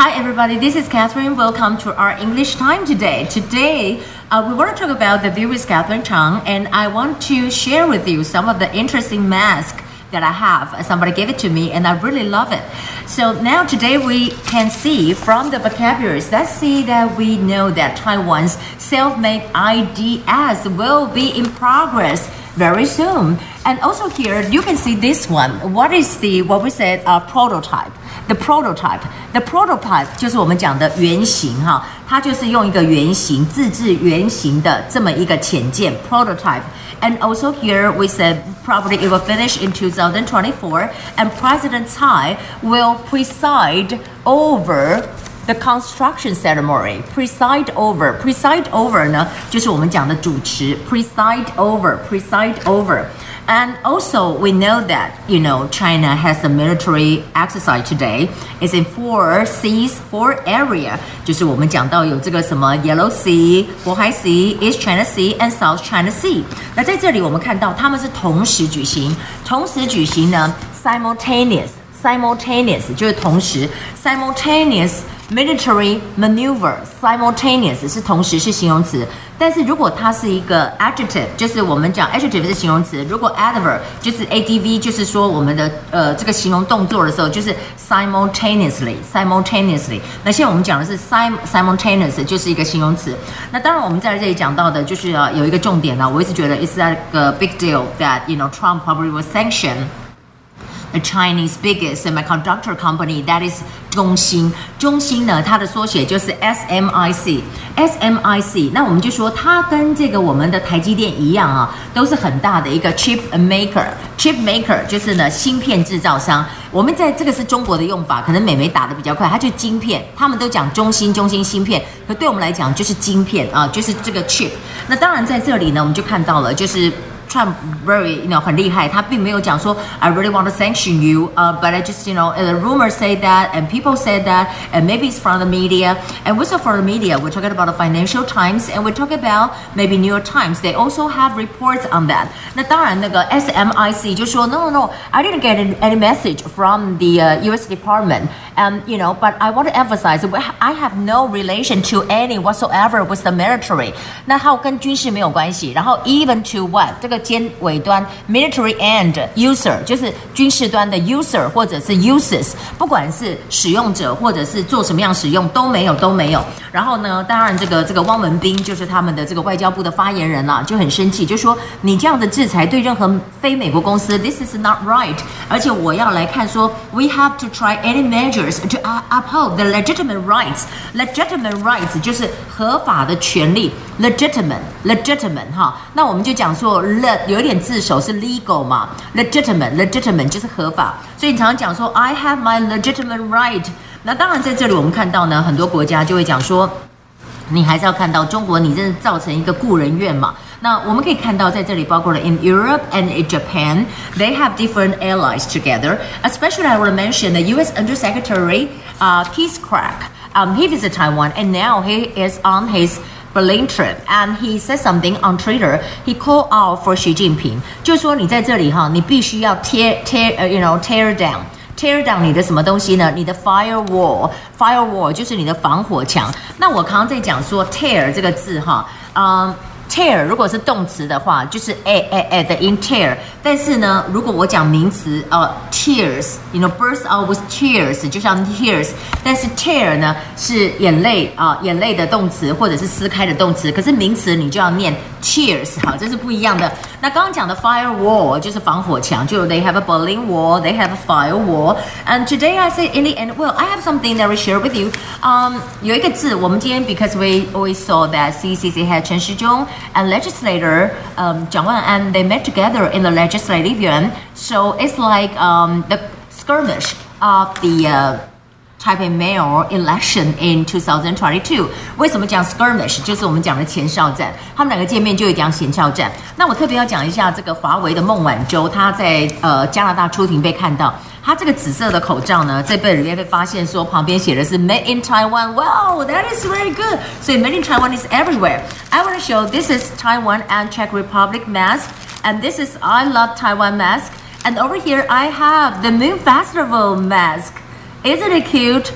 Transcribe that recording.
Hi, everybody. This is Catherine. Welcome to our English time today. Today, uh, we want to talk about the view with Catherine Chang, and I want to share with you some of the interesting masks that I have. Somebody gave it to me, and I really love it. So now today we can see from the vocabularies. Let's see that we know that Taiwan's self-made IDS will be in progress very soon. And also here you can see this one. What is the what we said a prototype? The prototype, the prototype 就是我们讲的原型哈，它就是用一个原型自制原型的这么一个潜舰 prototype。And also here we said probably it will finish in 2024, and President Tsai will preside over the construction ceremony. Preside over, preside over 呢，就是我们讲的主持，preside over, preside over。 and also, we know that you know China has a military exercise today. It's in four seas, four area. 就是我们讲到有这个什么 Yellow Sea、渤海 Sea、East China Sea and South China Sea。那在这里我们看到他们是同时举行，同时举行呢，simultaneous。 simultaneous 就是同时，simultaneous military maneuver simultaneous 是同时是形容词，但是如果它是一个 adjective，就是我们讲 adjective 是形容词，如果 adverb 就是 adv，就是说我们的呃这个形容动作的时候，就是 simultaneously simultaneously。那现在我们讲的是 sim simultaneous 就是一个形容词。那当然我们在这里讲到的就是呃有一个重点呢，我一直觉得 it's like a big deal that you know Trump probably will sanction。 The Chinese biggest semiconductor company that is 中芯，中芯呢，它的缩写就是 SMIC。SMIC，那我们就说它跟这个我们的台积电一样啊，都是很大的一个 chip maker。chip maker 就是呢芯片制造商。我们在这个是中国的用法，可能美眉打的比较快，它就晶片，他们都讲中芯，中芯芯片，可对我们来讲就是晶片啊，就是这个 chip。那当然在这里呢，我们就看到了，就是。Trump very you know 很厉害，他并没有讲说 I really want to sanction you, uh, but I just you know the rumors say that and people say that and maybe it's from the media and what's from the media? We're talking about the Financial Times and we're talking about maybe New York Times. They also have reports on that. 那当然那个 SMIC 就说 No no no, I didn't get any message from the uh, U.S. Department and you know but I want to emphasize I have no relation to any whatsoever with the military. 那它跟军事没有关系，然后 even to what 这个 尖尾端 military and user 就是军事端的 user 或者是 uses，不管是使用者或者是做什么样使用都没有都没有。然后呢，当然这个这个汪文斌就是他们的这个外交部的发言人啦，就很生气，就说你这样的制裁对任何非美国公司，this is not right。而且我要来看说，we have to try any measures to uphold the legitimate rights。legitimate rights 就是合法的权利 Legitimate, 哈，那我们就讲说 le 有点字首是 legal 嘛，legitimate，legitimate 就是合法，所以你常常讲说 I have my legitimate right。那当然在这里我们看到呢，很多国家就会讲说。你还是要看到中国，你真的造成一个故人怨嘛？那我们可以看到，在这里包括了 in Europe and in Japan, they have different allies together. Especially, I want to mention the U.S. Undersecretary, uh, Keith Krach. Um, he visited Taiwan, and now he is on his Berlin trip, and he said something on Twitter. He called out for Xi Jinping，就说你在这里哈，你必须要 tear tear 呃，you know tear down。tear down 你的什么东西呢？你的 firewall，firewall 就是你的防火墙。那我刚刚在讲说 tear 这个字哈，嗯。Tear 如果是动词的话，就是 a a a 的 in tear。但是呢，如果我讲名词，呃，tears，you know burst out with tears，就像 tears。但是 tear 呢是眼泪啊，眼泪的动词或者是撕开的动词。可是名词你就要念 tears，好，这是不一样的。那刚刚讲的 firewall 就是防火墙，就 they have a Berlin wall，they have a firewall。And today I say in the end，well，I have something that we share with you。嗯，有一个字，我们今天 because we always saw that CCC had 陈时中。and legislator um, Jiang Wan and they met together in the legislative yuan. So it's like um, the skirmish of the uh, Taipei mayor election in 2022。为什么讲 skirmish？就是我们讲的前哨战，他们两个见面就会讲前哨战。那我特别要讲一下这个华为的孟晚舟，她在呃加拿大出庭被看到。它这个紫色的口罩呢，在背里面被发现说旁边写的是 Made in Taiwan。Wow, that is very good. 所以 Made in Taiwan is everywhere. I want to show this is Taiwan and Czech Republic mask, and this is I love Taiwan mask. And over here I have the Moon Festival mask. Isn't it cute?